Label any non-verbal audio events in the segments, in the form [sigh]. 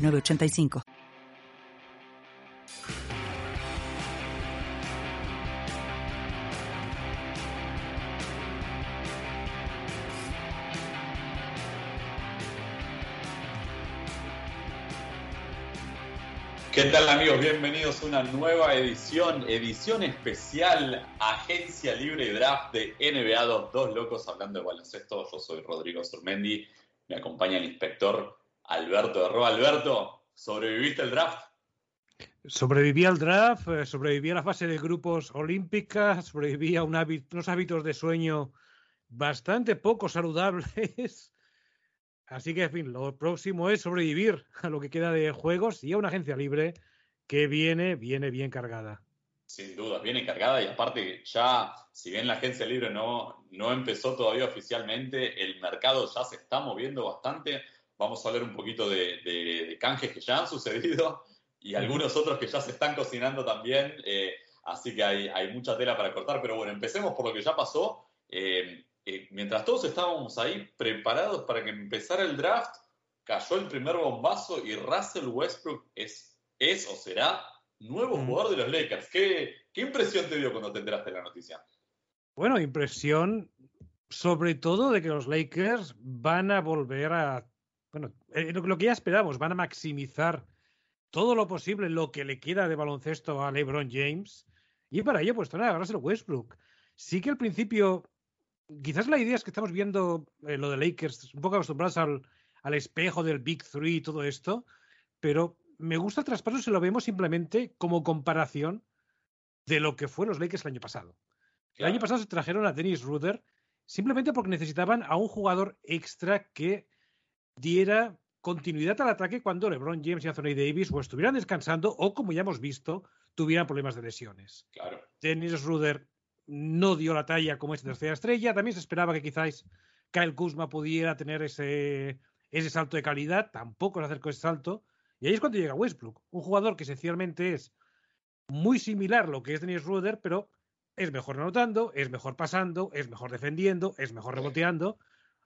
985. ¿Qué tal amigos? Bienvenidos a una nueva edición, edición especial Agencia Libre Draft de NBA 2, dos locos hablando de baloncesto. Yo soy Rodrigo Surmendi, me acompaña el inspector Alberto de Alberto, ¿sobreviviste el draft? Sobreviví al draft, eh, sobreviví a la fase de grupos olímpica, sobreviví a unos hábitos de sueño bastante poco saludables. [laughs] Así que, en fin, lo próximo es sobrevivir a lo que queda de juegos y a una agencia libre que viene, viene bien cargada. Sin duda, viene cargada y aparte ya, si bien la agencia libre no, no empezó todavía oficialmente, el mercado ya se está moviendo bastante Vamos a hablar un poquito de, canjes que ya han sucedido y algunos otros que ya se están cocinando también. Eh, así que hay, mucha tela para cortar. Pero bueno, empecemos por lo que ya pasó. Eh, eh, mientras todos estábamos ahí preparados para que empezara el draft, cayó el primer bombazo y Russell Westbrook es, es o será nuevo jugador de los Lakers. ¿Qué, ¿Qué impresión te dio cuando te enteraste de la noticia? Bueno, impresión sobre todo de que los Lakers van a volver a bueno, eh, lo, que ya esperamos, van a maximizar todo lo posible lo que le queda de baloncesto a LeBron James y para ello pues traen a el Westbrook. Sí que al principio, quizás la idea es que estamos viendo eh, lo de Lakers un poco acostumbrados al, al, espejo del Big Three y todo esto, pero me gusta el traspaso si lo vemos simplemente como comparación de lo que fue los Lakers el año pasado. El año pasado se trajeron a Dennis Ruder simplemente porque necesitaban a un jugador extra que diera continuidad al ataque cuando LeBron James y Anthony Davis o estuvieran descansando o, como ya hemos visto, tuvieran problemas de lesiones. Claro. Dennis Ruder no dio la talla como esta tercera estrella. También se esperaba que quizás Kyle Kuzma pudiera tener ese, ese salto de calidad. Tampoco se acercó ese salto. Y ahí es cuando llega Westbrook, un jugador que esencialmente es muy similar a lo que es Dennis Ruder, pero es mejor anotando, es mejor pasando, es mejor defendiendo, es mejor reboteando.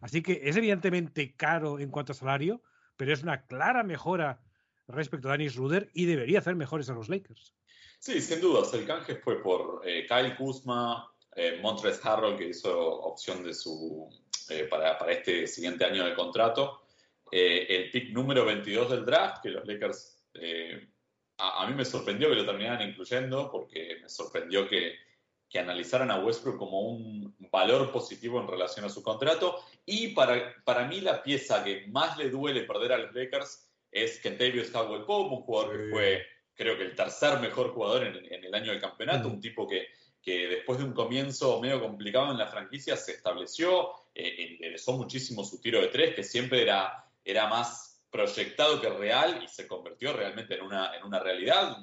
Así que es evidentemente caro en cuanto a salario, pero es una clara mejora respecto a Dennis Ruder y debería hacer mejores a los Lakers. Sí, sin dudas. El canje fue por eh, Kyle Kuzma, eh, Montres Harrell, que hizo opción de su, eh, para, este siguiente año de contrato. Eh, el pick número 22 del draft, que los Lakers, a, mí me sorprendió que lo terminaran incluyendo, porque me sorprendió que, que analizaran a Westbrook como un valor positivo en relación a su contrato. Y para, para mí la pieza que más le duele perder a los Lakers es Kentavious Caldwell Pope, un jugador que fue, creo que el tercer mejor jugador en, el año del campeonato, un tipo que, que después de un comienzo medio complicado en la franquicia se estableció, eh, enderezó muchísimo su tiro de tres, que siempre era, era más proyectado que real y se convirtió realmente en una, en una realidad,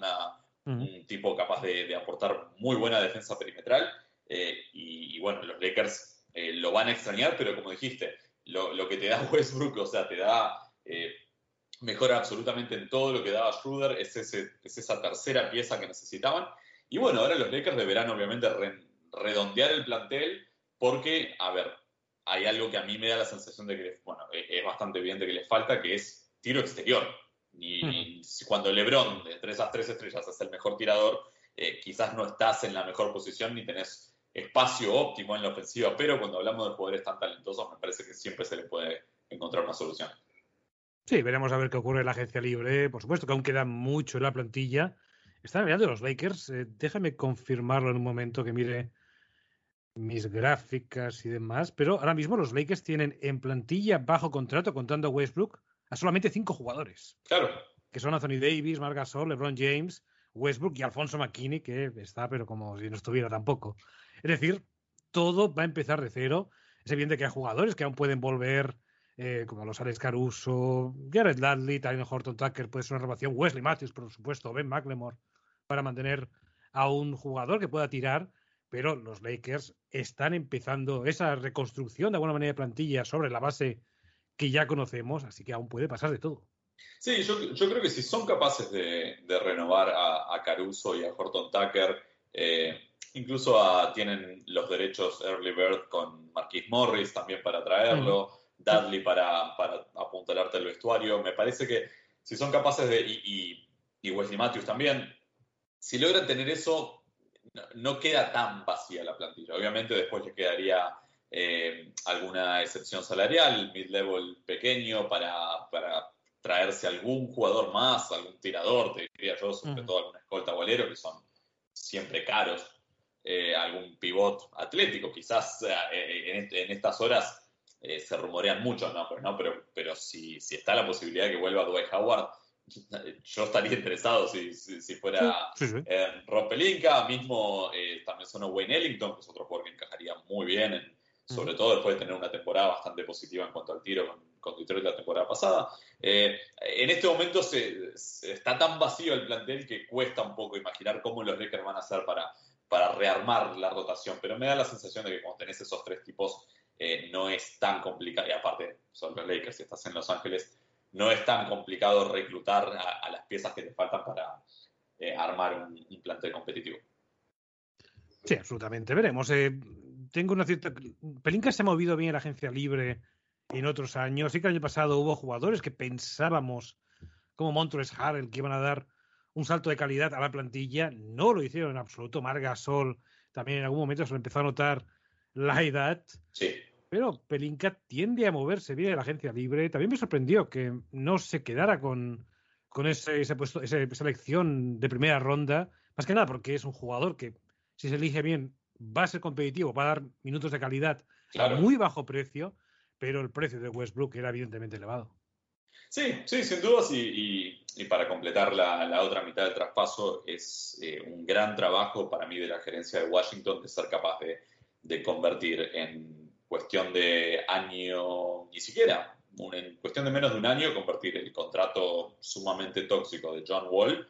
un tipo capaz de, aportar muy buena defensa perimetral. Eh, y, bueno, los Lakers eh, lo van a extrañar, pero como dijiste, lo, que te da [laughs] Westbrook, o sea, te da, eh, mejora absolutamente en todo lo que daba Schroeder, es, ese, es esa tercera pieza que necesitaban. Y bueno, ahora los Lakers deberán obviamente redondear el plantel porque, a ver, hay algo que a mí me da la sensación de que, bueno, e, es bastante evidente que les falta, que es tiro exterior. Y, cuando LeBron de 3 a 3 estrellas es el mejor tirador, eh, quizás no estás en la mejor posición ni tenés espacio óptimo en la ofensiva, pero cuando hablamos de jugadores tan talentosos, me parece que siempre se le puede encontrar una solución. Sí, veremos a ver qué ocurre en la agencia libre. Por supuesto que aún queda mucho en la plantilla. Están mirando los Lakers. Eh, déjame confirmarlo en un momento que mire mis gráficas y demás. Pero ahora mismo los Lakers tienen en plantilla bajo contrato, contando a Westbrook, a solamente cinco jugadores. Claro. Que son Anthony Davis, Marc Gasol, LeBron James, Westbrook y Alfonso McKinney, que está, pero como si no estuviera tampoco. Es decir, todo va a empezar de cero. Es evidente que hay jugadores que aún pueden volver eh, como los Alex Caruso, Jared Dudley, Tyler Horton Tucker, puede ser una renovación, Wesley Matthews, por supuesto, Ben McLemore, para mantener a un jugador que pueda tirar, pero los Lakers están empezando esa reconstrucción de alguna manera de plantilla sobre la base que ya conocemos, así que aún puede pasar de todo. Sí, yo, creo que si son capaces de, renovar a, Caruso y a Horton Tucker, eh, incluso tienen los derechos Early Bird con Marquis Morris también para traerlo, Dudley para, para apuntalarte el vestuario. Me parece que si son capaces de, y, y, Wesley Matthews también, si logran tener eso, no, queda tan vacía la plantilla. Obviamente después le quedaría eh, alguna excepción salarial, mid-level pequeño para, para traerse algún jugador más, algún tirador, te diría yo, sobre todo algún escolta bolero, que son siempre caros, eh, algún pivot atlético, quizás eh, en, estas horas eh, se rumorean mucho, ¿no? Pero, no, pero, pero si, si, está la posibilidad de que vuelva Dwight Howard, [laughs] yo estaría interesado si, si, fuera Rob Pelinka, mismo también sonó Wayne Ellington, que es otro jugador que encajaría muy bien, sobre todo después de tener una temporada bastante positiva en cuanto al tiro con, con Detroit la temporada pasada. en este momento se, está tan vacío el plantel que cuesta un poco imaginar cómo los Lakers van a hacer para para rearmar la rotación, pero me da la sensación de que cuando tenés esos tres tipos eh, no es tan complicado, y aparte son los Lakers y estás en Los Ángeles, no es tan complicado reclutar a, las piezas que te faltan para eh, armar un, plantel competitivo. Sí, absolutamente. Veremos. Eh, tengo una cierta. Pelinka se ha movido bien en la agencia libre en otros años. Sí que el año pasado hubo jugadores que pensábamos, como Montres Harrell, que iban a dar un salto de calidad a la plantilla. No lo hicieron en absoluto. Marga Sol también en algún momento se lo empezó a notar la edad. Sí. Pero Pelinka tiende a moverse bien en la agencia libre. También me sorprendió que no se quedara con, con ese, ese puesto, esa selección de primera ronda. Más que nada porque es un jugador que, si se elige bien, va a ser competitivo, va a dar minutos de calidad a muy bajo precio, pero el precio de Westbrook era evidentemente elevado. Sí, sí, sin dudas. Y, para completar la, otra mitad del traspaso, es eh, un gran trabajo para mí de la gerencia de Washington de ser capaz de, convertir en cuestión de año, ni siquiera, en cuestión de menos de un año, convertir el contrato sumamente tóxico de John Wall.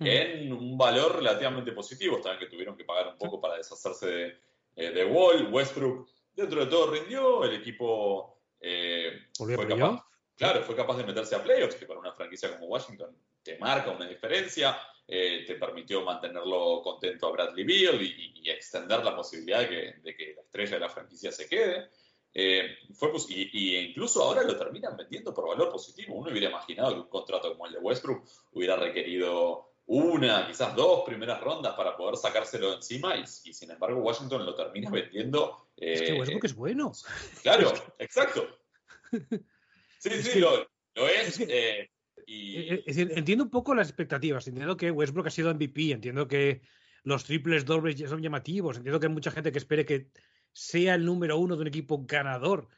En un valor relativamente positivo. También que tuvieron que pagar un poco para deshacerse de, eh, de Wall. Westbrook, dentro de todo, rindió. El equipo eh, fue capaz. Claro, fue capaz de meterse a playoffs, que para una franquicia como Washington te marca una diferencia, eh, te permitió mantenerlo contento a Bradley Beal y, extender la posibilidad de que, la estrella de la franquicia se quede. Eh, fue, y, incluso ahora lo terminan vendiendo por valor positivo. Uno hubiera imaginado que un contrato como el de Westbrook hubiera requerido una, quizás dos primeras rondas para poder sacárselo de encima y, sin embargo Washington lo termina vendiendo. es que Westbrook es bueno. Claro, exacto. Sí, sí, lo, es. Eh, y... entiendo un poco las expectativas. Entiendo que Westbrook ha sido MVP. Entiendo que los triples dobles son llamativos. Entiendo que hay mucha gente que espere que sea el número uno de un equipo ganador.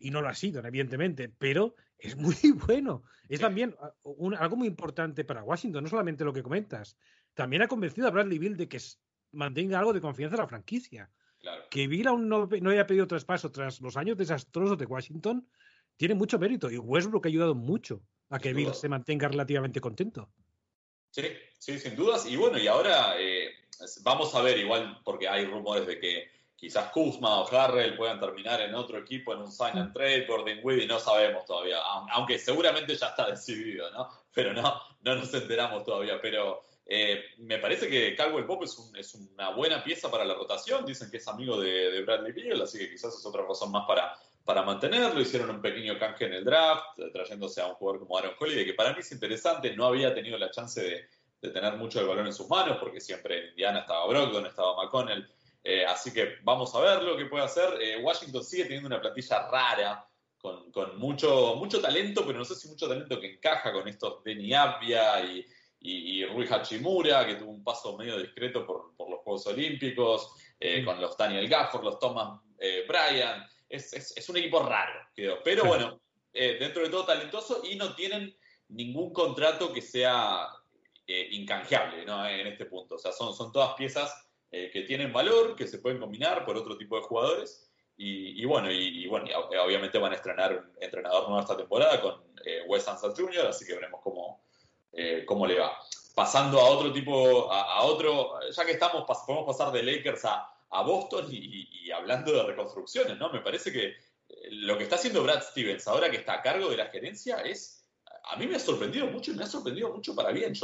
Y no lo ha sido, evidentemente. Pero es muy [laughs] bueno. Es también ah, algo muy importante para Washington. No solamente lo que comentas. También ha convencido a Bradley Bill de que mantenga algo de confianza en la franquicia. Que Bill aún no, no haya pedido traspaso tras los años desastrosos de Washington tiene mucho mérito y Westbrook ha ayudado mucho a que Bill se mantenga relativamente contento. Sí, sí, sin dudas. Y bueno, y ahora eh, vamos a ver, igual, porque hay rumores de que quizás Kuzma o Harrell puedan terminar en otro equipo en un sign and trade por Dinwiddie, no sabemos todavía, aunque seguramente ya está decidido, ¿no? Pero no, no nos enteramos todavía. Pero eh, me parece que Caldwell Pop es, es, una buena pieza para la rotación, dicen que es amigo de, de Bradley Beal, así que quizás es otra razón más para para mantenerlo. Hicieron un pequeño canje en el draft, trayéndose a un jugador como Aaron Holiday, que para mí es interesante. No había tenido la chance de, tener mucho el balón en sus manos, porque siempre en Indiana estaba Brogdon, estaba McConnell. Eh, así que vamos a ver lo que puede hacer. Eh, Washington sigue teniendo una plantilla rara, con, mucho, mucho talento, pero no sé si mucho talento que encaja con estos Denny Abia y, y, Rui Hachimura, que tuvo un paso medio discreto por, los Juegos Olímpicos, eh, con los Daniel Gafford, los Thomas Bryan es, un equipo raro, creo. Pero bueno, dentro de todo talentoso y no tienen ningún contrato que sea incanjeable en este punto. O sea, son, son todas piezas eh, que tienen valor, que se pueden combinar por otro tipo de jugadores Y, bueno, y, bueno, obviamente van a estrenar un entrenador nuevo esta temporada con eh, Wes Ansel Jr., así que veremos cómo, eh, cómo le va. Pasando a otro tipo, a, otro, ya que estamos, podemos pasar de Lakers a, Boston y, hablando de reconstrucciones, ¿no? Me parece que lo que está haciendo Brad Stevens ahora que está a cargo de la gerencia es, a mí me ha sorprendido mucho y me ha sorprendido mucho para bien.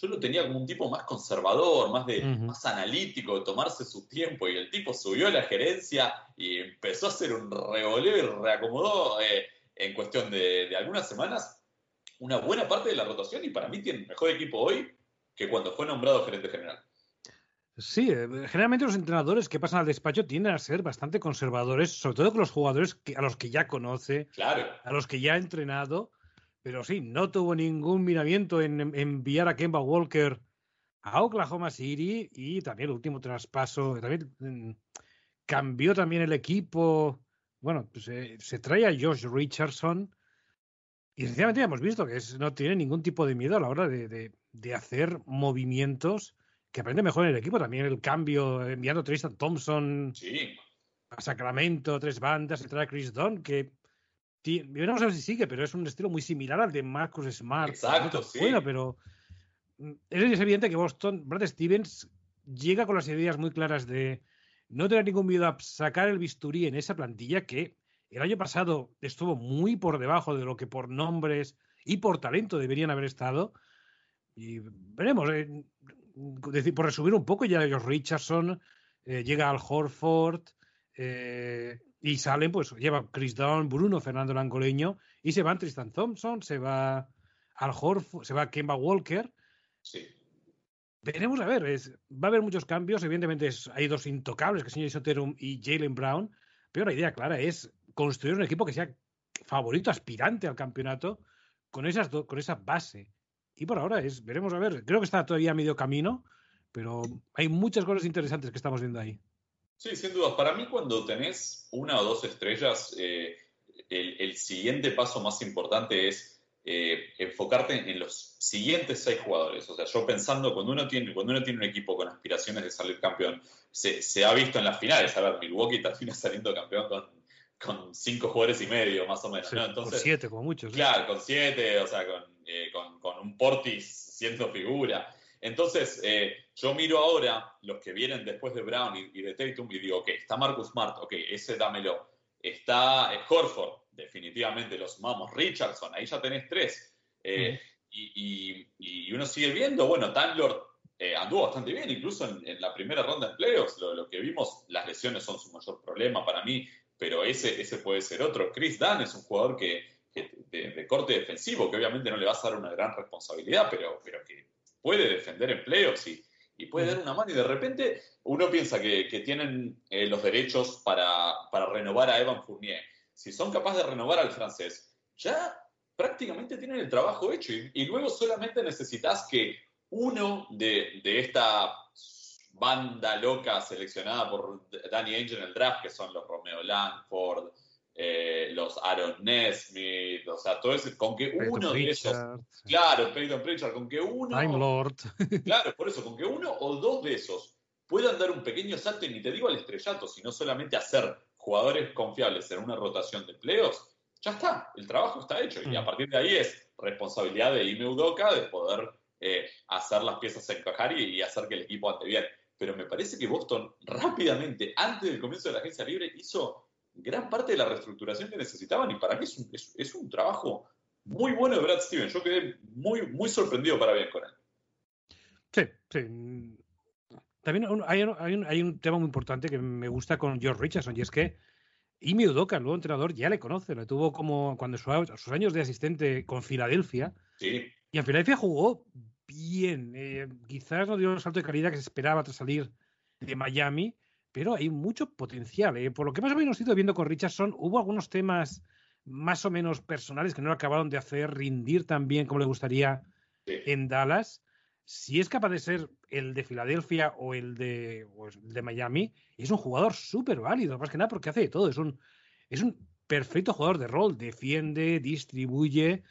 Yo lo tenía como un tipo más conservador, más, de, más analítico, de tomarse su tiempo y el tipo subió a la gerencia y empezó a hacer un revoleo y reacomodó eh, en cuestión de, algunas semanas una buena parte de la rotación y para mí tiene mejor equipo hoy que cuando fue nombrado gerente general. Sí, eh, generalmente los entrenadores que pasan al despacho tienden a ser bastante conservadores, sobre todo con los jugadores a los que ya conoce, claro. a los que ya ha entrenado. Pero sí, no tuvo ningún miramiento en, enviar a Kemba Walker a Oklahoma City y también el último traspaso, también mm, cambió también el equipo. Bueno, pues, eh, se trae a Josh Richardson y sencillamente hemos visto que no tiene ningún tipo de miedo a la hora de, de hacer movimientos que aprende mejor en el equipo. También el cambio, enviando a Tristan Thompson a Sacramento, tres bandas, se trae a Chris Dunn, que yo no sé si sigue, pero es un estilo muy similar al de Marcus Smart. Exacto, sí. Bueno, pero mm, es evidente que Boston, Brad Stevens, llega con las ideas muy claras de no tener ningún miedo a sacar el bisturí en esa plantilla que el año pasado estuvo muy por debajo de lo que por nombres y por talento deberían haber estado. Y veremos. Eh, decir, por resumir un poco, ya ellos Richardson eh, llega al Horford eh, y salen, pues lleva Chris Dunn, Bruno, Fernando Langoleño y se van Tristan Thompson, se va al Horford, se va Kemba Walker. Sí. Veremos a ver, va a haber muchos cambios. Evidentemente hay dos intocables, que son Jason Terum y Jalen Brown, pero la idea clara es construir un equipo que sea favorito, aspirante al campeonato, con, esas con esa base. Y por ahora es, veremos a ver, creo que está todavía a medio camino, pero hay muchas cosas interesantes que estamos viendo ahí. Sí, sin duda. Para mí, cuando tenés una o dos estrellas, eh, el, siguiente paso más importante es eh, enfocarte en los siguientes seis jugadores. O sea, yo pensando, cuando uno tiene, cuando uno tiene un equipo con aspiraciones de salir campeón, se, ha visto en las finales, a ver, Milwaukee termina [laughs] saliendo campeón con, con cinco jugadores y medio, más o menos. con siete, como muchos. Claro, con siete, o sea, con eh, con, un Portis siendo figura. Entonces, eh, yo miro ahora los que vienen después de Brown y, de Tatum y digo, ok, está Marcus Smart, ok, ese dámelo. Está eh, Horford, definitivamente lo sumamos. Richardson, ahí ya tenés tres. y, uno sigue viendo, bueno, Tanlord anduvo bastante bien, incluso en, la primera ronda de playoffs, lo, que vimos, las lesiones son su mayor problema para mí, pero ese, ese puede ser otro. Chris Dunn es un jugador que de, corte defensivo, que obviamente no le vas a dar una gran responsabilidad, pero, pero que puede defender en playoffs y, y puede dar una mano. Y de repente uno piensa que, tienen eh, los derechos para, renovar a Evan Fournier. Si son capaces de renovar al francés, ya prácticamente tienen el trabajo hecho y, luego solamente necesitas que uno de, de, esta banda loca seleccionada por Danny Ainge en el draft, que son los Romeo Langford, eh, los Aaron Nesmith, o sea, todo eso, con que uno de esos, claro, Peyton Pritchard, con que uno, Time Lord, [laughs] claro, por eso, con que uno o dos de esos puedan dar un pequeño salto, y ni te digo al estrellato, sino solamente hacer jugadores confiables en una rotación de playoffs, ya está, el trabajo está hecho, y a mm. partir de ahí es responsabilidad de Ime de poder eh, hacer las piezas encajar y, y hacer que el equipo ande bien. Pero me parece que Boston rápidamente, antes del comienzo de la agencia libre, hizo gran parte de la reestructuración que necesitaban y para mí es un, es, un trabajo muy bueno de Brad Stevens. Yo quedé muy, muy sorprendido para bien con él. Sí, sí. También hay, un, hay, un, tema muy importante que me gusta con George Richardson y es que Imi Udoka, el nuevo entrenador, ya le conoce. Lo tuvo como cuando sus años de asistente con Filadelfia. Sí. Y en Filadelfia jugó bien. Eh, quizás no dio el salto de calidad que se esperaba tras salir de Miami, pero hay mucho potencial. ¿eh? Por lo que más o menos he ido viendo con Richardson, hubo algunos temas más o menos personales que no acabaron de hacer rendir tan bien como le gustaría en Dallas. Si es capaz de ser el de Filadelfia o el de, de Miami, es un jugador súper válido, más que nada porque hace de todo. Es un, es un perfecto jugador de rol, defiende, distribuye,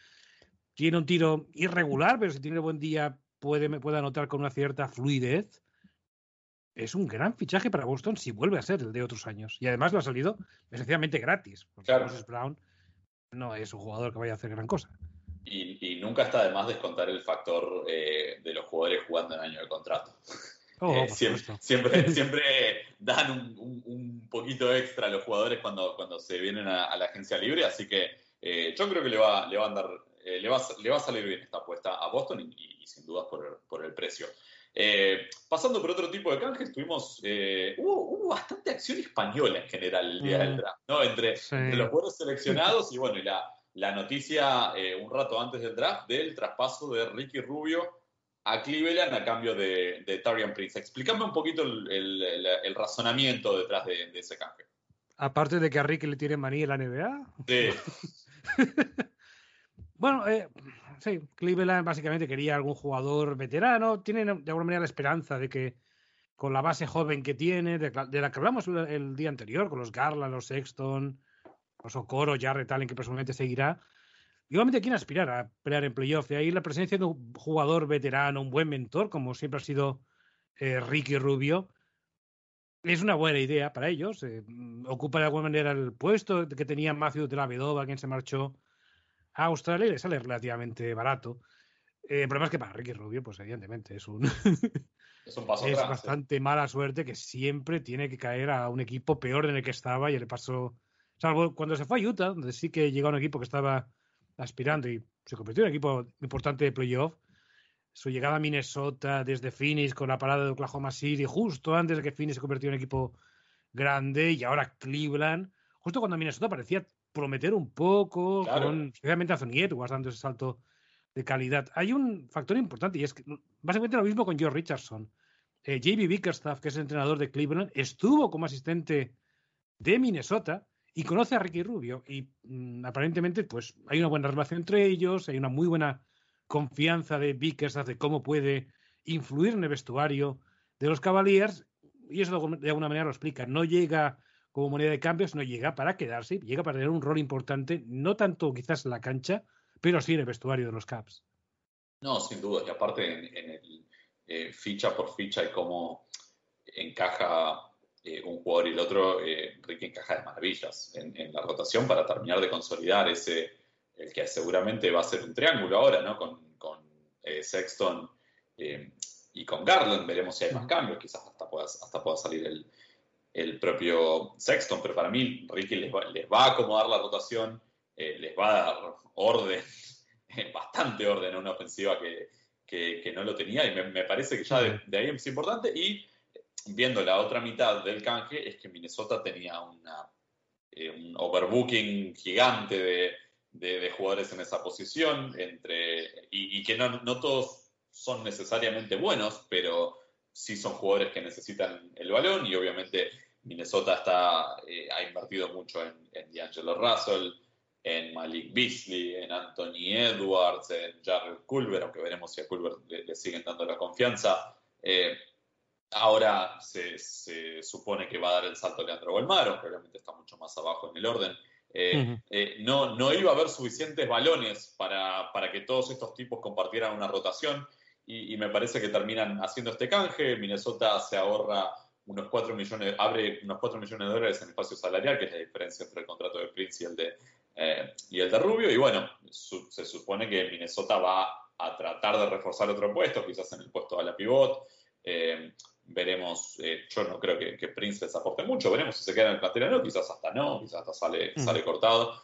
tiene un tiro irregular, pero si tiene buen día puede, puede anotar con una cierta fluidez. Es un gran fichaje para Boston si vuelve a ser el de otros años. Y además lo ha salido esencialmente gratis. Porque Claro. Moses Brown no es un jugador que vaya a hacer gran cosa. Y, y nunca está de más descontar el factor eh, de los jugadores jugando en año de contrato. Oh, Eh, siempre, siempre, [laughs] siempre dan un, un- un poquito extra a los jugadores cuando, cuando se vienen a, a la agencia libre, así que eh, yo creo que le va, le va a andar, eh, le, va, le va a salir bien esta apuesta a Boston y, y- sin dudas por por el precio. Eh, pasando por otro tipo de canjes, tuvimos, eh, hubo, hubo bastante acción española en general el día Mm. del draft, ¿no? Entre, Sí. entre los jugadores seleccionados [laughs] y bueno, y la, la noticia eh, un rato antes del draft del traspaso de Ricky Rubio a Cleveland a cambio de, de Tarian Prince. Explícame un poquito el, el- el- el razonamiento detrás de, de ese canje. Aparte de que a Ricky le tiene manía en la NBA. Sí, [laughs] Bueno, eh, sí, Cleveland básicamente quería algún jugador veterano. Tienen de alguna manera la esperanza de que con la base joven que tiene, de, la que hablamos el, día anterior, con los Garland, los Sexton, los Okoro, Jarrett Allen, que personalmente seguirá, igualmente quieren aspirar a pelear en playoff. De ahí la presencia de un jugador veterano, un buen mentor, como siempre ha sido eh, Ricky Rubio, es una buena idea para ellos. eh, ocupa de alguna manera el puesto que tenía Matthew de la Vedova, quien se marchó a Australia y le sale relativamente barato. Eh, el problema es que para Ricky Rubio, pues evidentemente es un es un paso [laughs] es atrás. bastante mala suerte que siempre tiene que caer a un equipo peor en el que estaba y le pasó, salvo cuando se fue a Utah, donde sí que llegó a un equipo que estaba aspirando y se convirtió en un equipo importante de playoff. Su llegada a Minnesota desde Phoenix con la parada de Oklahoma City, justo antes de que Phoenix se convirtió en un equipo grande y ahora Cleveland, justo cuando Minnesota parecía prometer un poco, Claro. con, especialmente Anthony Edwards dando ese salto de calidad. Hay un factor importante y es que básicamente lo mismo con Joe Richardson. Eh, JB Bickerstaff, que es el entrenador de Cleveland, estuvo como asistente de Minnesota y conoce a Ricky Rubio y mm, aparentemente pues hay una buena relación entre ellos, hay una muy buena confianza de Bickerstaff de cómo puede influir en el vestuario de los Cavaliers y eso de alguna manera lo explica. No llega como moneda de cambios, no llega para quedarse, llega para tener un rol importante, no tanto quizás en la cancha, pero sí en el vestuario de los Caps. No, sin duda. Y aparte en, en el eh, ficha por ficha y cómo encaja eh, un jugador y el otro, eh, Ricky encaja de maravillas en, en la rotación para terminar de consolidar ese, el que seguramente va a ser un triángulo ahora, ¿no? Con, con Sexton y con Garland. Veremos si hay más cambios. Quizás hasta pueda, hasta pueda salir el, el propio Sexton, pero para mí Ricky les va, les va a acomodar la rotación, eh, les va a dar orden, [laughs] bastante orden a una ofensiva que, que, que no lo tenía y me, me parece que ya de, de, ahí es importante y viendo la otra mitad del canje es que Minnesota tenía una, eh, un overbooking gigante de, de, de, jugadores en esa posición entre y, y que no, no todos son necesariamente buenos, pero sí son jugadores que necesitan el balón y obviamente Minnesota está, eh, ha invertido mucho en, en D'Angelo Russell, en Malik Beasley, en Anthony Edwards, en Jared Culver, aunque veremos si a Culver le, le siguen dando la confianza. Eh, ahora se, se, supone que va a dar el salto Leandro Golmaro, aunque obviamente está mucho más abajo en el orden. Eh, uh -huh. eh, no, no iba a haber suficientes balones para, para que todos estos tipos compartieran una rotación y, y, me parece que terminan haciendo este canje. Minnesota se ahorra unos 4 millones, abre unos 4 millones de dólares en espacio salarial, que es la diferencia entre el contrato de Prince y el de, eh, y el de Rubio. Y bueno, su, se supone que Minnesota va a tratar de reforzar otro puesto, quizás en el puesto a la pivot. Eh, veremos, eh, yo no creo que, que, Prince les aporte mucho, veremos si se queda en el plantel o no, quizás hasta no, quizás hasta sale, mm. sale cortado.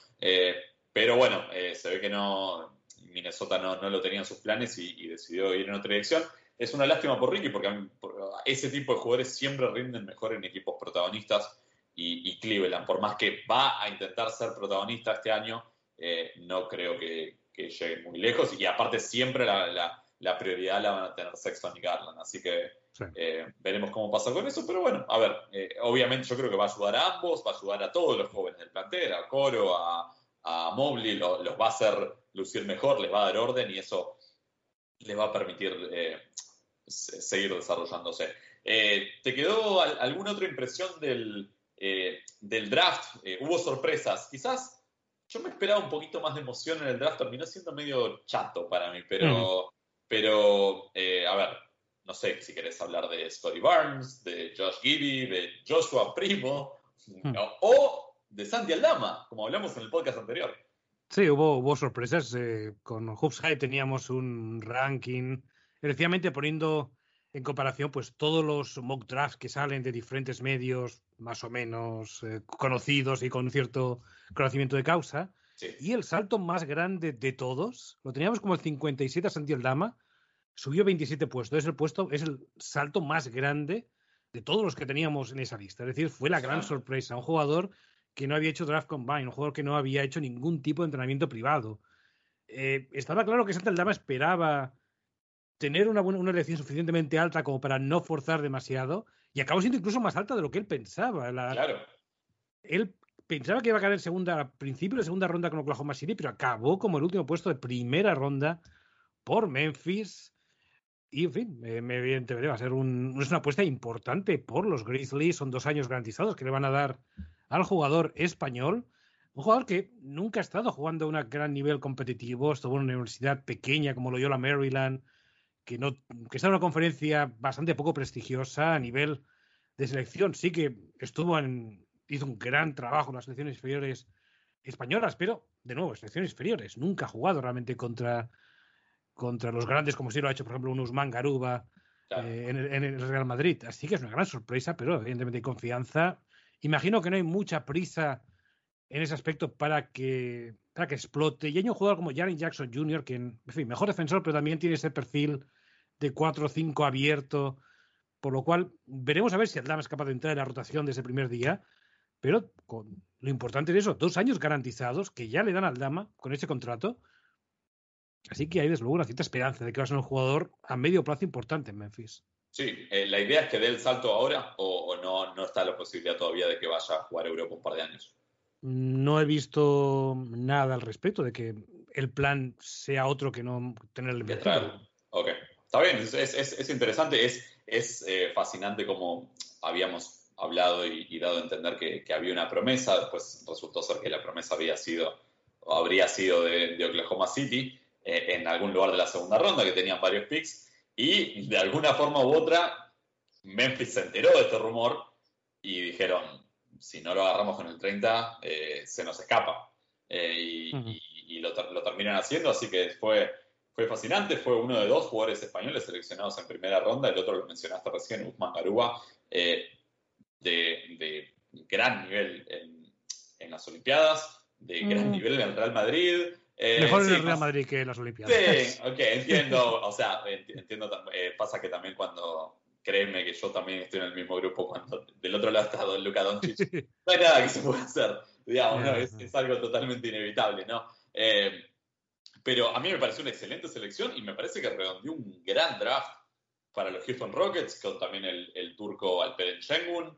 Pero bueno, se ve que no, Minnesota no, no, lo tenía en sus planes y, y, decidió ir en otra dirección. Es una lástima por Ricky porque mí, por, ese tipo de jugadores siempre rinden mejor en equipos protagonistas y, y Cleveland, por más que va a intentar ser protagonista este año, eh, no creo que, que, llegue muy lejos. Y aparte siempre la, la, la, prioridad la van a tener Sexton y Garland, así que sí. eh, veremos cómo pasa con eso, pero bueno, a ver, eh, obviamente yo creo que va a ayudar a ambos, va a ayudar a todos los jóvenes del plantel, a Coro, a, a Mobley, lo, los va a hacer lucir mejor, les va a dar orden y eso les va a permitir seguir desarrollándose. Eh, ¿Te quedó al, alguna otra impresión del, eh, del draft? Eh, ¿Hubo sorpresas? Quizás yo me esperaba un poquito más de emoción en el draft, terminó siendo medio chato para mí, pero, mm. pero a ver, no sé si querés hablar de Scotty Barnes, de Josh Giddy, de Joshua Primo, hmm. o de Santi Aldama, como hablamos en el podcast anterior. Sí, hubo, hubo sorpresas. Con Hoops High teníamos un ranking, efectivamente poniendo en comparación pues todos los mock drafts que salen de diferentes medios más o menos eh, conocidos y con cierto conocimiento de causa. Y el salto más grande de todos, lo teníamos como el 57 a Santi Aldama, subió 27 puestos. Es el puesto, es el salto más grande de todos los que teníamos en esa lista. Es decir, fue la gran sorpresa. Un jugador que no había hecho draft combine, un jugador que no había hecho ningún tipo de entrenamiento privado. Eh, estaba claro que Santa Aldama esperaba tener una, buena, una elección suficientemente alta como para no forzar demasiado y acabó siendo incluso más alta de lo que él pensaba. claro. Él pensaba que iba a caer en segunda, al principio de segunda ronda con Oklahoma City, pero acabó como el último puesto de primera ronda por Memphis. Y, en fin, me, evidentemente va a ser un, es una apuesta importante por los Grizzlies. Son dos años garantizados que le van a dar al jugador español. Un jugador que nunca ha estado jugando a un gran nivel competitivo. Estuvo en una universidad pequeña como Loyola Maryland, que, no, que está en una conferencia bastante poco prestigiosa a nivel de selección. Sí que estuvo en, hizo un gran trabajo en las selecciones inferiores españolas, pero de nuevo, selecciones inferiores. Nunca ha jugado realmente contra contra los grandes, como si lo ha hecho, por ejemplo, un Usman Garuba eh, en, el, Real Madrid. Así que es una gran sorpresa, pero evidentemente hay confianza. Imagino que no hay mucha prisa en ese aspecto para que, para que explote. Y hay un jugador como Jaren Jackson Jr., que, en fin, mejor defensor, pero también tiene ese perfil de 4 5 abierto. Por lo cual, veremos a ver si Aldama es capaz de entrar en la rotación de ese primer día. Pero con lo importante de eso, dos años garantizados que ya le dan al Dama con ese contrato Así que hay desde luego una cierta esperanza de que va a ser un jugador a medio plazo importante en Memphis. Sí, eh, la idea es que dé el salto ahora o, no, no está la posibilidad todavía de que vaya a jugar Europa un par de años. No he visto nada al respecto de que el plan sea otro que no tener el Ok, está bien, es, es, interesante, es, es eh, fascinante como habíamos hablado y, dado a entender que, había una promesa, después resultó ser que la promesa había sido o habría sido de, de Oklahoma City eh, en algún lugar de la segunda ronda, que tenían varios picks, y de alguna forma u otra, Memphis se enteró de este rumor y dijeron, si no lo agarramos con el 30, eh, se nos escapa. Eh, y, lo, terminan haciendo, así que fue, fue fascinante. Fue uno de dos jugadores españoles seleccionados en primera ronda, el otro lo mencionaste recién, Usman Garuba, de, gran nivel en, en, las Olimpiadas, de gran nivel en el Real Madrid, eh, Mejor en el Real Madrid que en las Olimpiadas. Sí, [laughs] ok, entiendo. O sea, entiendo. Eh, pasa que también cuando. Créeme que yo también estoy en el mismo grupo cuando del otro lado está Don Luca Doncic. [laughs] No hay nada que se pueda hacer. Digamos, ¿no? es, algo totalmente inevitable, ¿no? Eh, pero a mí me pareció una excelente selección y me parece que redondeó un gran draft para los Houston Rockets, con también el, el turco Alperen Şengün,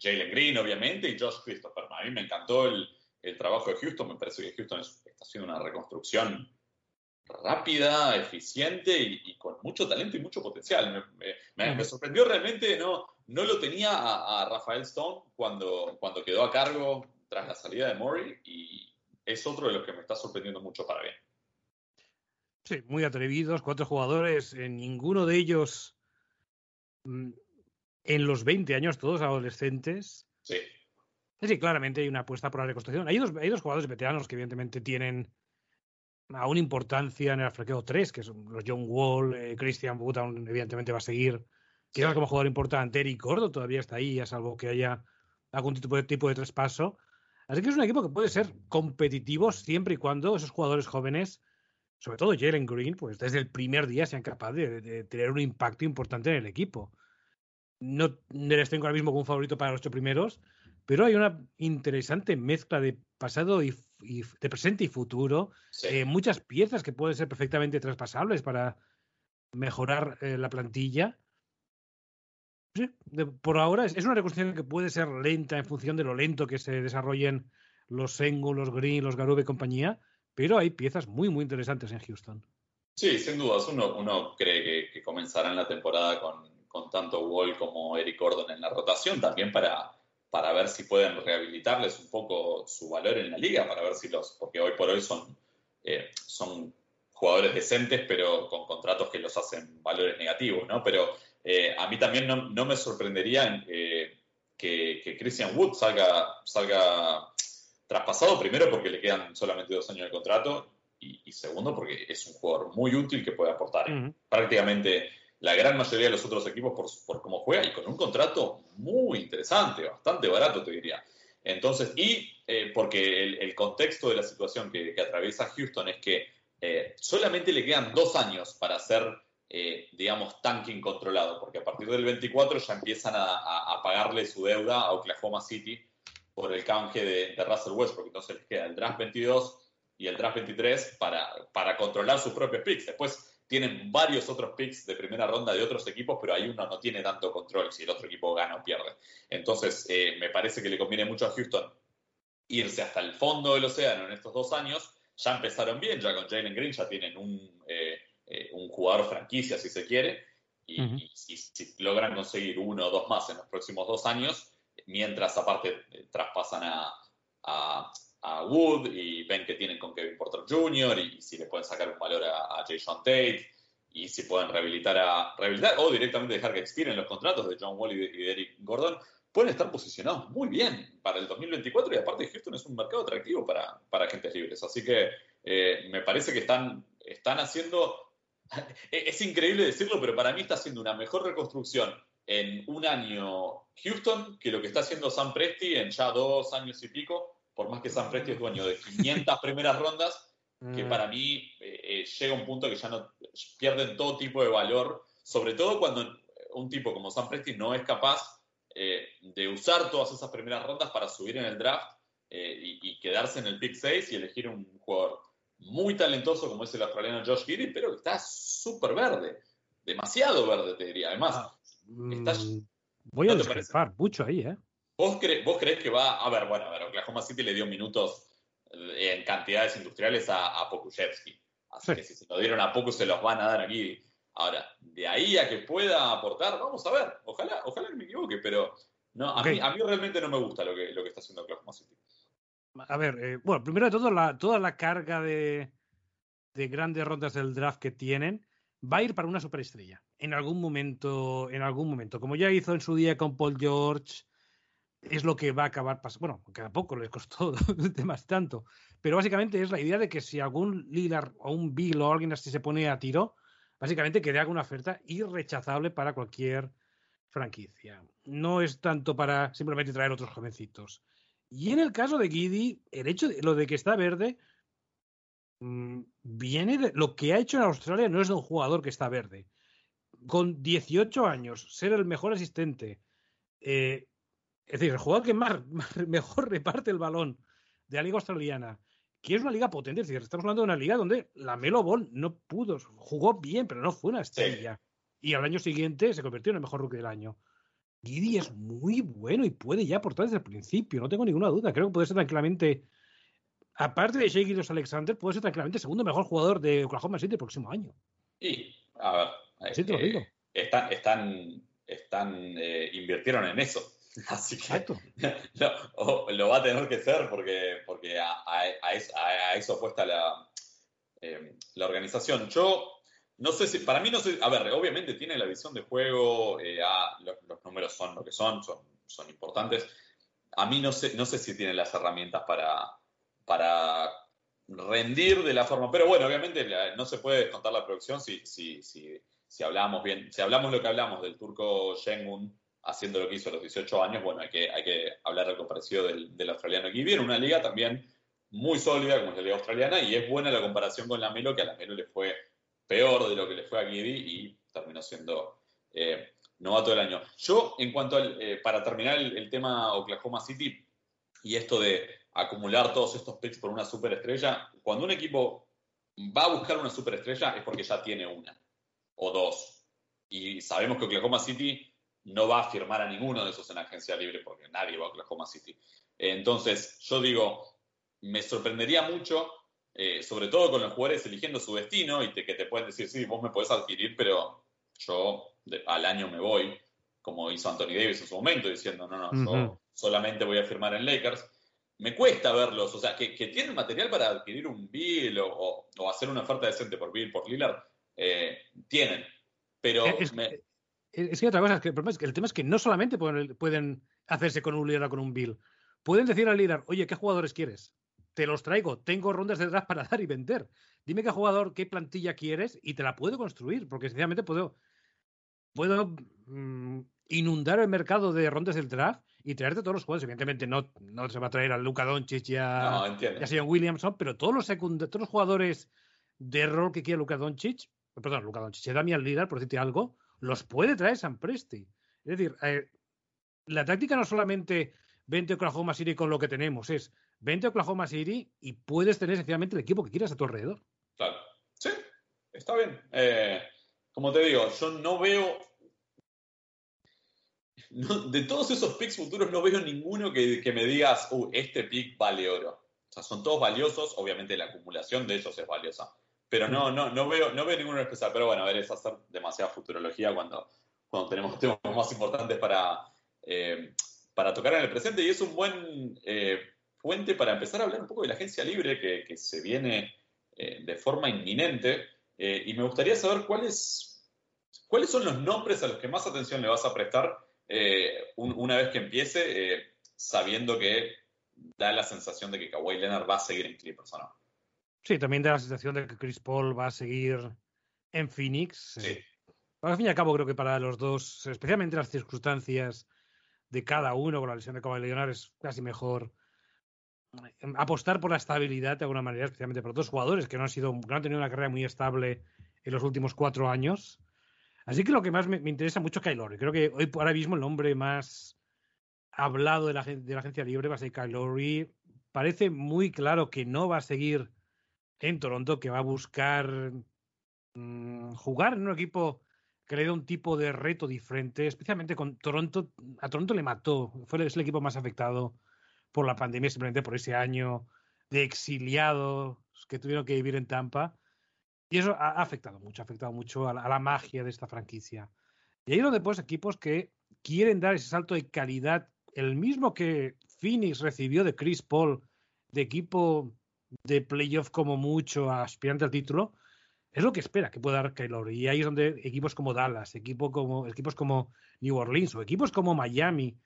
Jalen Green, obviamente, y Josh Christopher. A mí me encantó el, el trabajo de Houston. Me parece que Houston está haciendo una reconstrucción rápida, eficiente y, con mucho talento y mucho potencial. Me, sorprendió realmente, no, no lo tenía a, Rafael Stone cuando, cuando quedó a cargo tras la salida de Murray y es otro de los que me está sorprendiendo mucho para bien. Sí, muy atrevidos, cuatro jugadores, en ninguno de ellos mm, en los 20 años, todos adolescentes. Sí. Sí, claramente hay una apuesta por la reconstrucción. Hay dos, hay dos jugadores veteranos que evidentemente tienen aún importancia en el franqueo 3, que son los John Wall, eh, Christian Wood, evidentemente va a seguir. Queda como jugador importante. Eric Gordo todavía está ahí, a salvo que haya algún tipo de, tipo de traspaso. Así que es un equipo que puede ser competitivo siempre y cuando esos jugadores jóvenes, sobre todo Jalen Green, pues desde el primer día sean capaces de, tener un impacto importante en el equipo. No les tengo ahora mismo como un favorito para los ocho primeros, pero hay una interesante mezcla de pasado y, de presente y futuro, eh, muchas piezas que pueden ser perfectamente traspasables para mejorar eh, la plantilla. Por ahora es, una reconstrucción que puede ser lenta en función de lo lento que se desarrollen los Sengu, los Green, los Garube y compañía, pero hay piezas muy, muy interesantes en Houston. Sí, sin dudas. Uno, uno cree que, comenzarán la temporada con, con tanto Wall como Eric Gordon en la rotación, también para para ver si pueden rehabilitarles un poco su valor en la liga, para ver si los, porque hoy por hoy son, eh, son jugadores decentes, pero con contratos que los hacen valores negativos, ¿no? Pero eh, a mí también no, me sorprendería eh, que, Christian Wood salga, salga traspasado, primero porque le quedan solamente dos años de contrato y, segundo porque es un jugador muy útil que puede aportar prácticamente la gran mayoría de los otros equipos por, por cómo juega y con un contrato muy interesante, bastante barato te diría. Entonces, y eh, porque el, contexto de la situación que, atraviesa Houston es que eh, solamente le quedan dos años para hacer, eh, digamos, tanking controlado, porque a partir del 24 ya empiezan a, pagarle su deuda a Oklahoma City por el canje de, Russell Westbrook. Entonces les queda el draft 22 y el draft 23 para, para controlar sus propios picks. Después tienen varios otros picks de primera ronda de otros equipos, pero ahí uno no tiene tanto control si el otro equipo gana o pierde. Entonces, eh, me parece que le conviene mucho a Houston irse hasta el fondo del océano en estos dos años. Ya empezaron bien, ya con Jalen Green ya tienen un, eh, eh, un jugador franquicia, si se quiere, y, si logran conseguir uno o dos más en los próximos dos años, mientras aparte traspasan a a Wood y ven que tienen con Kevin Porter Jr. y si le pueden sacar un valor a, a Jason Tate y si pueden rehabilitar a rehabilitar o directamente dejar que expiren los contratos de John Wall y de, Eric Gordon, pueden estar posicionados muy bien para el 2024 y aparte Houston es un mercado atractivo para, para agentes libres. Así que eh, me parece que están, están haciendo, [laughs] es increíble decirlo, pero para mí está haciendo una mejor reconstrucción en un año Houston que lo que está haciendo Sam Presti en ya dos años y pico por más que San Presti es dueño de 500 primeras rondas, que mm. para mí eh, eh, llega un punto que ya no pierden todo tipo de valor, sobre todo cuando un tipo como San Presti no es capaz eh, de usar todas esas primeras rondas para subir en el draft y, quedarse en el pick 6 y elegir un jugador muy talentoso como es el australiano Josh Giddy, pero que está súper verde, demasiado verde te diría. Además, ah, mm, voy a discrepar mucho ahí, ¿eh? ¿Vos, ¿Vos crees que va, a ver, bueno, a ver, Oklahoma City le dio minutos eh, en cantidades industriales a, a Así que si se lo dieron a Poku, se los van a dar aquí. Ahora, de ahí a que pueda aportar, vamos a ver. Ojalá, ojalá que me equivoque, pero no, a, mí, a mí realmente no me gusta lo que, lo que está haciendo Oklahoma City. A ver, eh, bueno, primero de todo, toda la carga de, de grandes rondas del draft que tienen va a ir para una superestrella en algún momento, en algún momento, como ya hizo en su día con Paul George, es lo que va a acabar pasando. Bueno, que a poco les costó [laughs] temas tanto, pero básicamente es la idea de que si algún Lillard o un Bill o alguien así se pone a tiro, básicamente que le haga una oferta irrechazable para cualquier franquicia. No es tanto para simplemente traer otros jovencitos. Y en el caso de Giddy, el hecho de lo de que está verde mm, viene de lo que ha hecho en Australia no es de un jugador que está verde. Con 18 años, ser el mejor asistente, eh, es decir, el jugador que más, [laughs] mejor reparte el balón de la Liga Australiana, que es una liga potente, es decir, estamos hablando de una liga donde la Melo Ball no pudo, jugó bien, pero no fue una estrella. Y al año siguiente se convirtió en el mejor rookie del año. Giddy es muy bueno y puede ya aportar desde el principio, no tengo ninguna duda. Creo que puede ser tranquilamente, aparte de Shea Gildos Alexander, puede ser tranquilamente el segundo mejor jugador de Oklahoma City el próximo año. Y, a ver, Así te lo digo. Eh, están, están, eh, invirtieron en eso. [laughs] Así que [laughs] lo, va a tener que ser porque, porque a, eso, apuesta la, eh, la organización. Yo no sé si, para mí no sé, a ver, obviamente tiene la visión de juego, eh, los, números son lo que son, son, son importantes. A mí no sé, no sé si tiene las herramientas para, para rendir de la forma, pero bueno, obviamente no se puede descontar la producción si, si, si, si hablamos bien, si hablamos lo que hablamos del turco Shengun haciendo lo que hizo a los 18 años, bueno, hay que, hay que hablar algo parecido del, australiano aquí. Viene una liga también muy sólida como es la liga australiana y es buena la comparación con la Melo, que a la Melo le fue peor de lo que le fue a Giddy y terminó siendo eh, novato del año. Yo, en cuanto al, eh, para terminar el, tema Oklahoma City y esto de acumular todos estos picks por una superestrella, cuando un equipo va a buscar una superestrella es porque ya tiene una o dos. Y sabemos que Oklahoma City no va a firmar a ninguno de esos en agencia libre porque nadie va a Oklahoma City. Entonces, yo digo, me sorprendería mucho, eh, sobre todo con los jugadores eligiendo su destino y que te pueden decir, sí, vos me podés adquirir, pero yo al año me voy, como hizo Anthony Davis en su momento, diciendo, no, no, yo solamente voy a firmar en Lakers. me cuesta verlos. O sea, que, tienen material para adquirir un Bill o, hacer una oferta decente por Bill, por Lillard, eh, tienen. Pero. Es, que otra cosa, es que el, tema es que no solamente pueden, hacerse con un Lillard o con un Bill. Pueden decir al Lillard, oye, ¿qué jugadores quieres? Te los traigo, tengo rondas de draft para [laughs] dar y vender. Dime qué jugador, qué plantilla quieres y te la puedo construir, porque sencillamente puedo, puedo mm, inundar el mercado de rondas del draft y traerte todos los jugadores. Evidentemente no, no se va a traer a Luca Doncic y a, no, Williamson, pero todos los, todos los jugadores de rol que quiera Luca Doncic, perdón, Luca Doncic, Damian Lillard, por decirte algo, los puede traer San Presti. Es decir, eh, la táctica no solamente vente Oklahoma City con lo que tenemos, es vente Oklahoma City y puedes tener sencillamente el equipo que quieras a tu alrededor. Claro, sí, está bien. Eh, como te digo, yo no veo de todos esos picks futuros no veo ninguno que, me digas, uh, este pick vale oro. O sea, son todos valiosos, obviamente la acumulación de ellos es valiosa. Pero no, no, no veo, no veo ninguno especial. Pero bueno, a ver, es hacer demasiada futurología cuando, cuando tenemos temas más importantes para, eh, para tocar en el presente. Y es un buen eh, puente para empezar a hablar un poco de la agencia libre que, se viene eh, de forma inminente. y me gustaría saber cuáles, cuáles son los nombres a los que más atención le vas a prestar eh, una vez que empiece, eh, sabiendo que da la sensación de que Kawhi Leonard va a seguir en Clippers o no. Sí, también da la sensación de que Chris Paul va a seguir en Phoenix. Sí. al fin y al cabo, creo que para los dos, especialmente las circunstancias de cada uno con la lesión de Leonard, es casi mejor. Apostar por la estabilidad de alguna manera, especialmente para dos jugadores que no han sido, que no han tenido una carrera muy estable en los últimos cuatro años. Así que lo que más me, interesa mucho es Kyle Creo que hoy ahora mismo el nombre más hablado de la, de la agencia libre va a ser Kyle Parece muy claro que no va a seguir en Toronto, que va a buscar mm, jugar en un equipo que le dé un tipo de reto diferente, especialmente con Toronto. A Toronto le mató, fue el, el equipo más afectado por la pandemia, simplemente por ese año de exiliados que tuvieron que vivir en Tampa. Y eso ha afectado mucho, ha afectado mucho a la, magia de esta franquicia. Y hay donde pues equipos que quieren dar ese salto de calidad, el mismo que Phoenix recibió de Chris Paul, de equipo de playoff como mucho, aspirante al título, es lo que espera que pueda dar Kyle Y ahí es donde equipos como Dallas, como, equipos como New Orleans o equipos como Miami,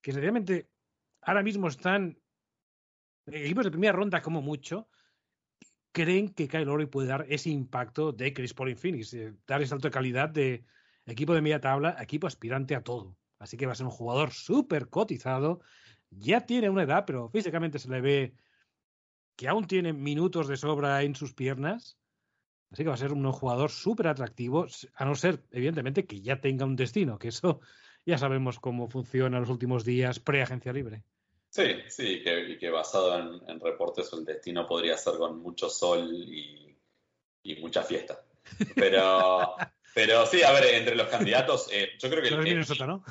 que sencillamente ahora mismo están equipos de primera ronda como mucho, creen que Kyle puede dar ese impacto de Chris Paul en Phoenix, eh, dar ese salto de calidad de equipo de media tabla, equipo aspirante a todo. Así que va a ser un jugador súper cotizado. Ya tiene una edad, pero físicamente se le ve que aún tiene minutos de sobra en sus piernas. Así que va a ser un jugador súper atractivo, a no ser, evidentemente, que ya tenga un destino, que eso [laughs] ya sabemos cómo funciona en los últimos días pre-agencia libre. Sí, sí, que, que basado en, reportes el destino podría ser con mucho sol y, mucha fiesta. Pero, [laughs] pero sí, a ver, entre los candidatos, eh, yo creo que... [laughs] No es Minnesota, ¿no?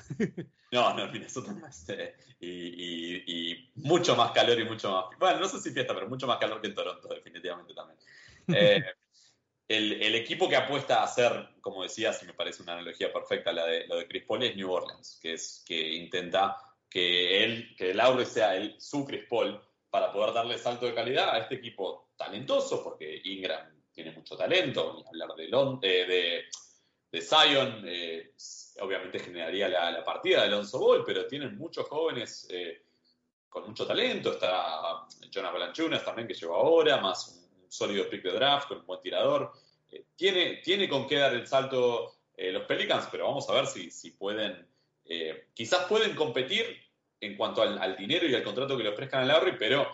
no, no, Minnesota no es. Eh, y, mucho más calor y mucho más... Bueno, no sé si fiesta, pero mucho más calor que en Toronto, definitivamente también. Eh, el, equipo que apuesta a ser, como decías, y me parece una analogía perfecta la de, lo de Chris Paul, es New Orleans, que, es, que intenta que él, que Laure sea el, su Chris Paul para poder darle salto de calidad a este equipo talentoso, porque Ingram tiene mucho talento, hablar de, eh, de, Zion, eh, obviamente generaría la, partida de Alonso Ball, pero tienen muchos jóvenes eh, con mucho talento, está Jonah Balanchunas también que llegó ahora, más un, sólido pick de draft, con un buen tirador, tiene, tiene con qué dar el salto los Pelicans, pero vamos a ver si, si pueden eh, quizás pueden competir en cuanto al, dinero y al contrato que le ofrezcan a Lowry, pero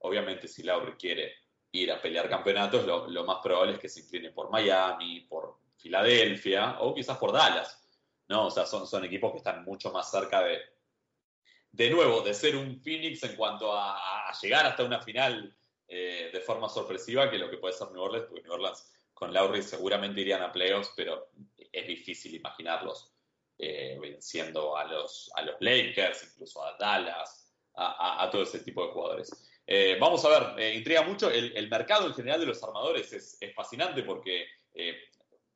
obviamente si Lowry quiere ir a pelear campeonatos, lo, más probable es que se incline por Miami, por Filadelfia o quizás por Dallas. ¿no? O sea, son, son equipos que están mucho más cerca de, de nuevo, de ser un Phoenix en cuanto a, llegar hasta una final eh, de forma sorpresiva que lo que puede ser New Orleans, porque New Orleans con Lowry seguramente irían a playoffs, pero es difícil imaginarlos eh, venciendo a los, a los Lakers, incluso a Dallas, a, todo ese tipo de jugadores. Eh, vamos a ver, intriga mucho, el, mercado en general de los armadores es, fascinante porque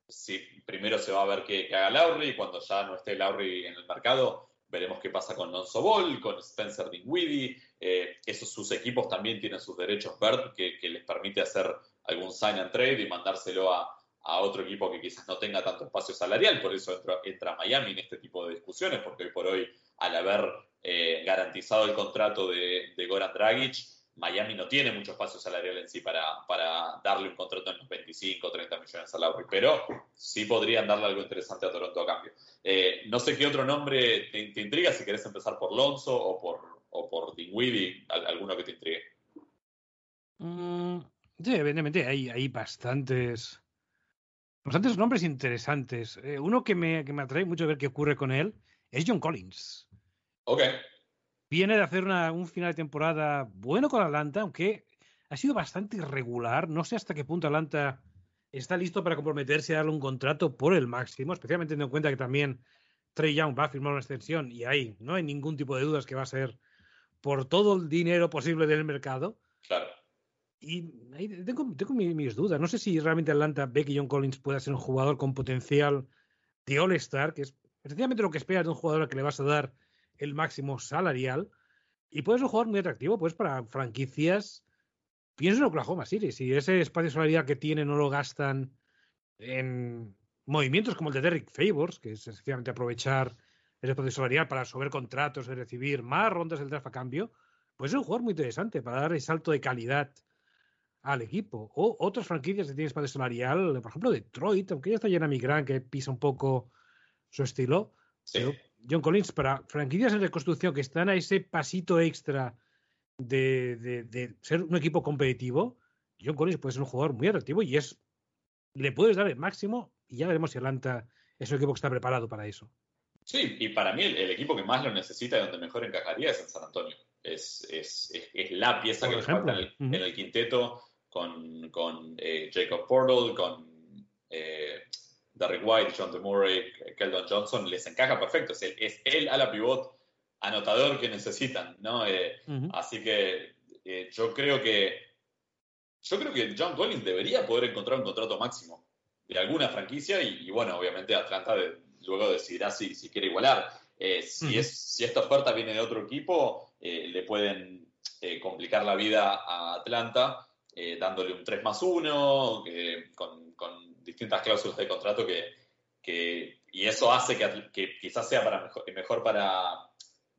si primero se va a ver que, haga Lowry, cuando ya no esté Lowry en el mercado, veremos qué pasa con Lonzo Ball, con Spencer Dinwiddie. Eh, esos sus equipos también tienen sus derechos verde que, les permite hacer algún sign and trade y mandárselo a, otro equipo que quizás no tenga tanto espacio salarial. Por eso entra, Miami en este tipo de discusiones, porque hoy por hoy, al haber eh, garantizado el contrato de Goran Dragic, Miami no tiene mucho espacio salarial en sí para, para darle un contrato en los 25 o 30 millones a Lowry, pero sí podrían darle algo interesante a Toronto a cambio. Eh, no sé qué otro nombre te, intriga, si querés empezar por Lonzo o por, o por Dinwiddie, alguno que te intrigue. Mm, sí, evidentemente hay, hay bastantes, bastantes nombres interesantes. Eh, uno que me, que me atrae mucho a ver qué ocurre con él es John Collins. Ok viene de hacer un final de temporada bueno con Atlanta, aunque ha sido bastante irregular. No sé hasta qué punto Atlanta está listo para comprometerse a darle un contrato por el máximo, especialmente teniendo en cuenta que también Trey Young va a firmar una extensión y ahí no hay ningún tipo de dudas que va a ser por todo el dinero posible del mercado. Claro. Y ahí tengo, tengo mis, dudas. No sé si realmente Atlanta ve que John Collins pueda ser un jugador con potencial de All-Star, que es precisamente lo que esperas de un jugador que le vas a dar el máximo salarial y puede ser un jugador muy atractivo pues para franquicias. Pienso en Oklahoma City, si ese espacio salarial que tiene no lo gastan en movimientos como el de Derrick Favors, que es sencillamente aprovechar ese espacio salarial para subir contratos y recibir más rondas del draft a cambio, pues es un jugador muy interesante para dar el salto de calidad al equipo. O otras franquicias que tienen espacio salarial, por ejemplo Detroit, aunque ya está llena Grant, que pisa un poco su estilo. John Collins, para franquicias en reconstrucción que están a ese pasito extra de, ser un equipo competitivo, John Collins puede ser un jugador muy atractivo y es le puedes dar el máximo y ya veremos si Atlanta es un equipo que está preparado para eso. Sí, y para mí el, equipo que más lo necesita y donde mejor encajaría es en San Antonio. Es, la pieza que falta en el, quinteto con, eh, Jacob Portal, con eh, Derrick White, John DeMurray, Keldon Johnson, les encaja perfecto. Es el, es el ala pivot anotador que necesitan, ¿no? Eh, así que eh, yo creo que yo creo que John Collins debería poder encontrar un contrato máximo de alguna franquicia y, bueno, obviamente Atlanta luego decidirá si, si quiere igualar. Eh, si, es, si esta oferta viene de otro equipo, le pueden complicar la vida a Atlanta dándole un 3 más 1, con, con distintas cláusulas de contrato que, y eso hace que, quizás sea para mejor, para,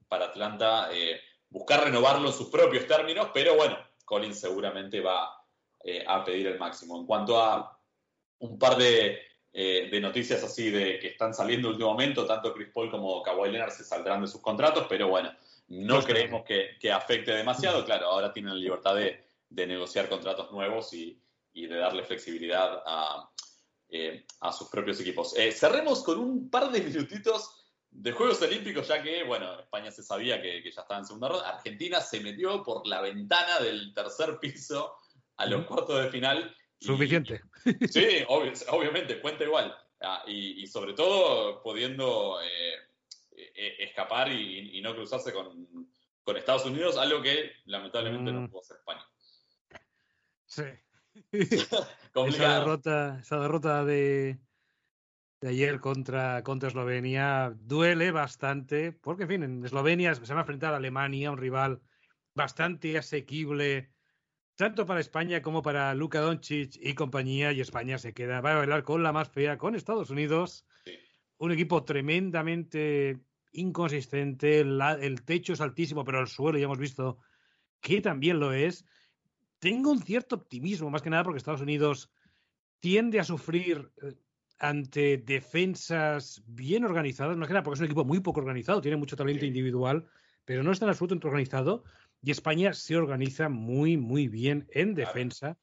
para Atlanta eh, buscar renovarlo en sus propios términos, pero bueno, Collins seguramente va eh, a pedir el máximo. En cuanto a un par de, eh, de, noticias así de que están saliendo en último momento, tanto Chris Paul como Kawhi Leonard se saldrán de sus contratos, pero bueno, no creemos que, que, afecte demasiado. Claro, ahora tienen la libertad de, de negociar contratos nuevos y, y de darle flexibilidad a, eh, a sus propios equipos. Eh, cerremos con un par de [laughs] minutitos de Juegos Olímpicos, ya que, bueno, España se sabía que, ya estaba en segunda ronda. Argentina se metió por la ventana del tercer piso a los cuartos de final. Suficiente. [laughs] sí, [laughs] obviamente, cuenta igual. Ah, y, sobre todo pudiendo eh, escapar y, no cruzarse con, Estados Unidos, algo que lamentablemente no mm. pudo hacer España. Sí, [laughs] [laughs] esa derrota, esa derrota de, de ayer contra, contra Eslovenia duele bastante, porque en fin, en Eslovenia se va a enfrentar a Alemania, un rival bastante asequible, tanto para España como para Luka Doncic y compañía, y España se queda, va a bailar con la más fea, con Estados Unidos, un equipo tremendamente inconsistente, el techo es altísimo, pero el suelo ya hemos visto que también lo es tengo un cierto optimismo, más que nada porque Estados Unidos tiende a sufrir eh, ante defensas bien organizadas, más que nada porque es un equipo muy poco organizado, tiene mucho talento individual, pero no está en absoluto organizado. Y España se organiza muy, muy bien en defensa.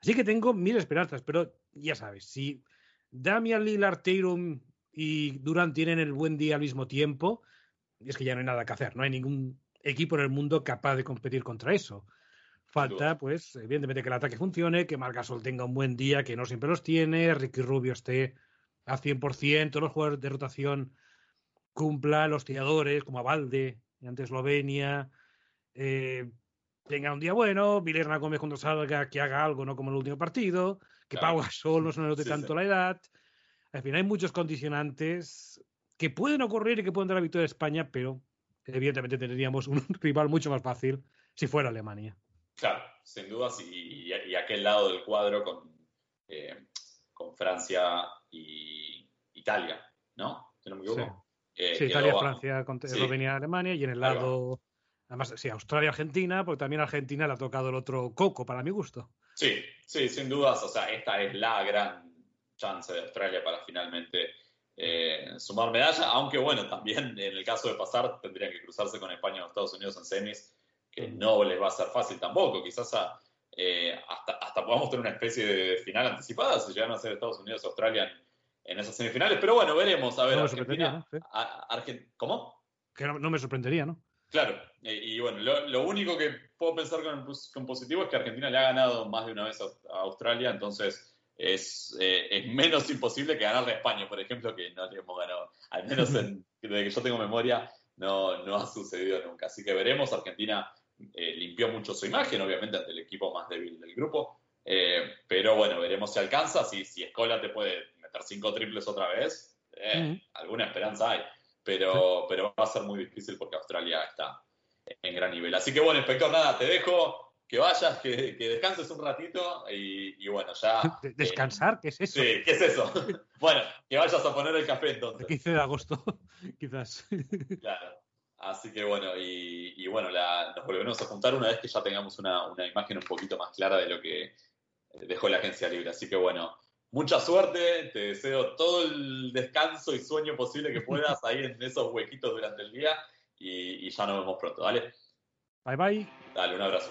Así que tengo mil esperanzas, pero ya sabes, si Damian Lillard, Tatum y Durant tienen el buen día al mismo tiempo, es que ya no hay nada que hacer. No hay ningún equipo en el mundo capaz de competir contra eso. Falta, pues, evidentemente que el ataque funcione, que Margasol tenga un buen día, que no siempre los tiene, Ricky Rubio esté a 100%, todos los jugadores de rotación cumplan, los tiradores, como a Valde, ante Eslovenia, eh, tenga un día bueno, Vilerna Gómez cuando salga, que haga algo, no como en el último partido, que Pau Gasol no se note tanto la edad. En fin, hay muchos condicionantes que pueden ocurrir y que pueden dar la victoria de España, pero evidentemente tendríamos un [laughs] rival mucho más fácil si fuera Alemania. Claro, sin dudas, y, aquel lado del cuadro con, eh, con Francia y Italia, ¿no? no me equivoco. Eh, sí, Italia, Francia, Eslovenia, Alemania, y en el lado, además, sí, Australia, Argentina, porque también Argentina le ha tocado el otro coco, para mi gusto. Sí, sí, sin dudas, o sea, esta es la gran chance de Australia para finalmente eh, sumar medalla, aunque bueno, también en el caso de pasar tendrían que cruzarse con España o Estados Unidos en semis, que no les va a ser fácil tampoco, quizás eh, hasta, hasta podamos tener una especie de final anticipada si llegan a ser Estados Unidos o Australia en, esas semifinales, pero bueno, veremos, a ver, no Argentina, ¿cómo? Que no, me sorprendería, ¿no? Claro, eh, y bueno, lo, único que puedo pensar con, con, positivo es que Argentina le ha ganado más de una vez a, Australia, entonces es, eh, es, menos imposible que ganarle a España, por ejemplo, que no le hemos ganado, al menos [laughs] desde que yo tengo memoria, no, no ha sucedido nunca. Así que veremos, Argentina eh, limpió mucho su imagen, obviamente ante el equipo más débil del grupo, pero bueno, veremos si alcanza, si, si Escola te puede meter cinco triples otra vez, alguna esperanza hay pero, pero va a ser muy difícil porque Australia está en gran nivel. Así que bueno, inspector, nada, te dejo que vayas, que, descanses un ratito y, bueno, ya... [laughs] ¿Descansar? ¿Qué es eso? Sí, ¿qué es eso? [laughs] bueno, que vayas a poner el café entonces. El 15 de agosto, [laughs] quizás. claro. Así que bueno, y, bueno, nos volveremos a juntar una vez que ya tengamos una, una imagen un poquito más clara de lo que dejó la agencia libre. Así que bueno, mucha suerte, te deseo todo el descanso y sueño posible que puedas ahí en esos huequitos durante el día y, y ya nos vemos pronto, ¿vale? Bye bye. Dale, un abrazo.